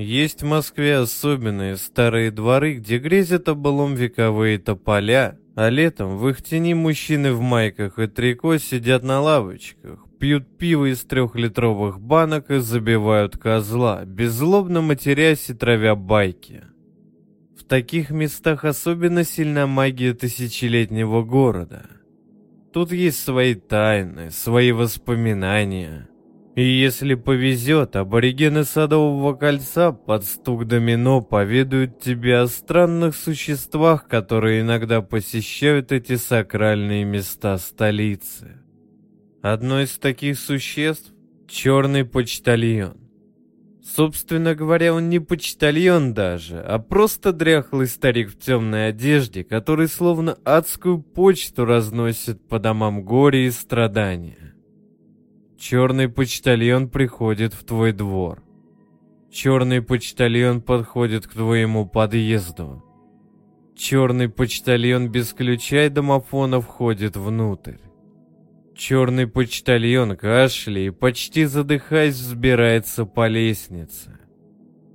Есть в Москве особенные старые дворы, где грезят оболом вековые тополя, а летом в их тени мужчины в майках и трико сидят на лавочках, пьют пиво из трехлитровых банок и забивают козла, беззлобно матерясь и травя байки. В таких местах особенно сильна магия тысячелетнего города. Тут есть свои тайны, свои воспоминания – и если повезет, аборигены Садового кольца под стук домино поведают тебе о странных существах, которые иногда посещают эти сакральные места столицы. Одно из таких существ — черный почтальон. Собственно говоря, он не почтальон даже, а просто дряхлый старик в темной одежде, который словно адскую почту разносит по домам горе и страдания. Черный почтальон приходит в твой двор. Черный почтальон подходит к твоему подъезду. Черный почтальон без ключа и домофона входит внутрь. Черный почтальон, кашляя и почти задыхаясь, взбирается по лестнице.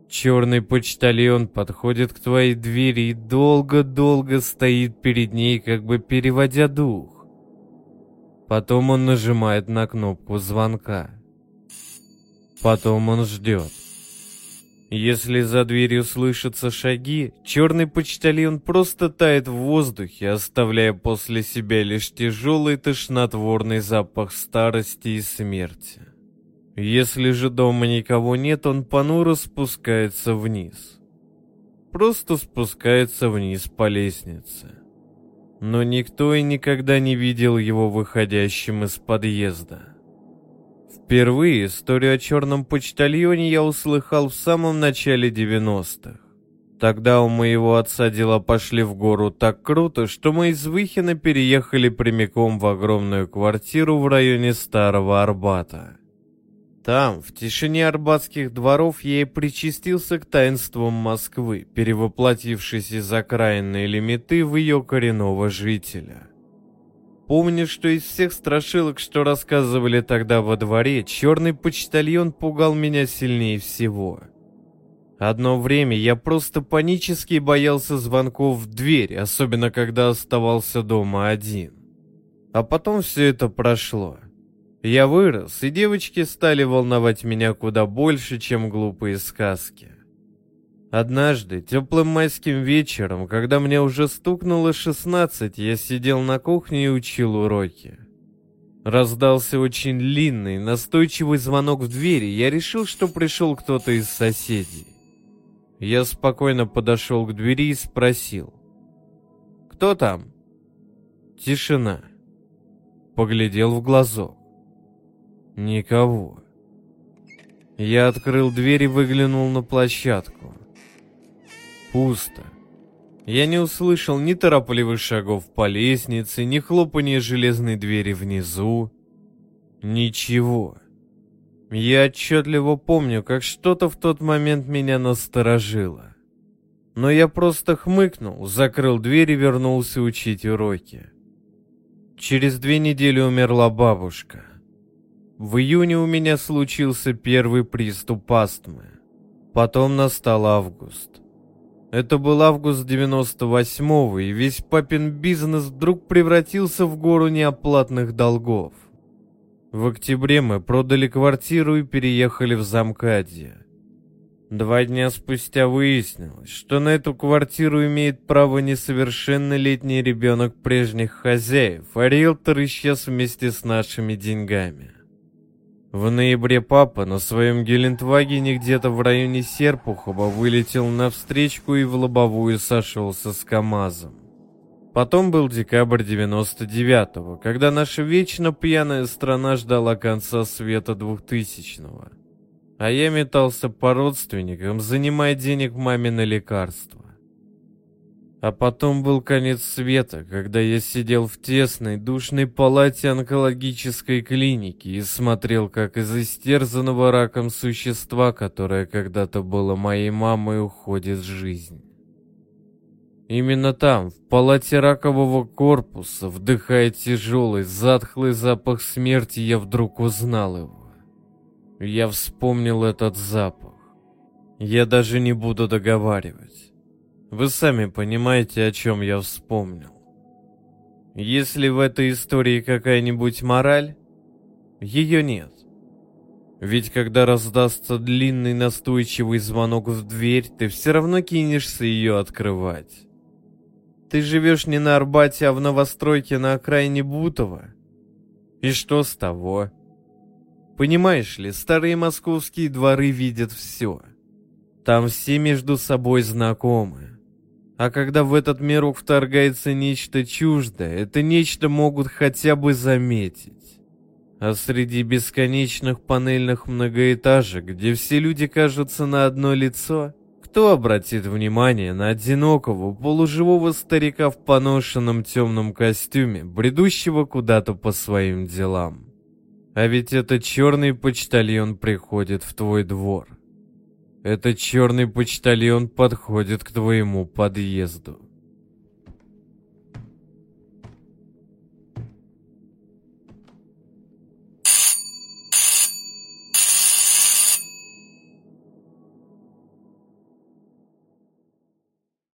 Черный почтальон подходит к твоей двери и долго-долго стоит перед ней, как бы переводя дух. Потом он нажимает на кнопку звонка. Потом он ждет. Если за дверью слышатся шаги, черный почтальон просто тает в воздухе, оставляя после себя лишь тяжелый тошнотворный запах старости и смерти. Если же дома никого нет, он понуро спускается вниз. Просто спускается вниз по лестнице но никто и никогда не видел его выходящим из подъезда. Впервые историю о черном почтальоне я услыхал в самом начале 90-х. Тогда у моего отца дела пошли в гору так круто, что мы из Выхина переехали прямиком в огромную квартиру в районе Старого Арбата. Там, в тишине арбатских дворов, я и причастился к таинствам Москвы, перевоплотившись из окраинной лимиты в ее коренного жителя. Помню, что из всех страшилок, что рассказывали тогда во дворе, черный почтальон пугал меня сильнее всего. Одно время я просто панически боялся звонков в дверь, особенно когда оставался дома один. А потом все это прошло. Я вырос, и девочки стали волновать меня куда больше, чем глупые сказки. Однажды, теплым майским вечером, когда мне уже стукнуло шестнадцать, я сидел на кухне и учил уроки. Раздался очень длинный, настойчивый звонок в двери, я решил, что пришел кто-то из соседей. Я спокойно подошел к двери и спросил. «Кто там?» Тишина. Поглядел в глазок. Никого. Я открыл дверь и выглянул на площадку. Пусто. Я не услышал ни торопливых шагов по лестнице, ни хлопания железной двери внизу. Ничего. Я отчетливо помню, как что-то в тот момент меня насторожило. Но я просто хмыкнул, закрыл дверь и вернулся учить уроки. Через две недели умерла бабушка. В июне у меня случился первый приступ астмы. Потом настал август. Это был август 98-го, и весь папин бизнес вдруг превратился в гору неоплатных долгов. В октябре мы продали квартиру и переехали в Замкадье. Два дня спустя выяснилось, что на эту квартиру имеет право несовершеннолетний ребенок прежних хозяев, а риэлтор исчез вместе с нашими деньгами. В ноябре папа на своем Гелендвагене где-то в районе Серпухова вылетел на встречку и в лобовую сошелся с КамАЗом. Потом был декабрь 99-го, когда наша вечно пьяная страна ждала конца света 2000-го. А я метался по родственникам, занимая денег маме на лекарства. А потом был конец света, когда я сидел в тесной, душной палате онкологической клиники и смотрел, как из истерзанного раком существа, которое когда-то было моей мамой, уходит жизнь. Именно там, в палате ракового корпуса, вдыхая тяжелый, затхлый запах смерти, я вдруг узнал его. Я вспомнил этот запах. Я даже не буду договаривать. Вы сами понимаете, о чем я вспомнил. Если в этой истории какая-нибудь мораль, ее нет. Ведь когда раздастся длинный настойчивый звонок в дверь, ты все равно кинешься ее открывать. Ты живешь не на Арбате, а в новостройке на окраине Бутова. И что с того? Понимаешь ли, старые московские дворы видят все. Там все между собой знакомы. А когда в этот мирок вторгается нечто чуждое, это нечто могут хотя бы заметить. А среди бесконечных панельных многоэтажек, где все люди кажутся на одно лицо, кто обратит внимание на одинокого полуживого старика в поношенном темном костюме, бредущего куда-то по своим делам? А ведь этот черный почтальон приходит в твой двор. Этот черный почтальон подходит к твоему подъезду.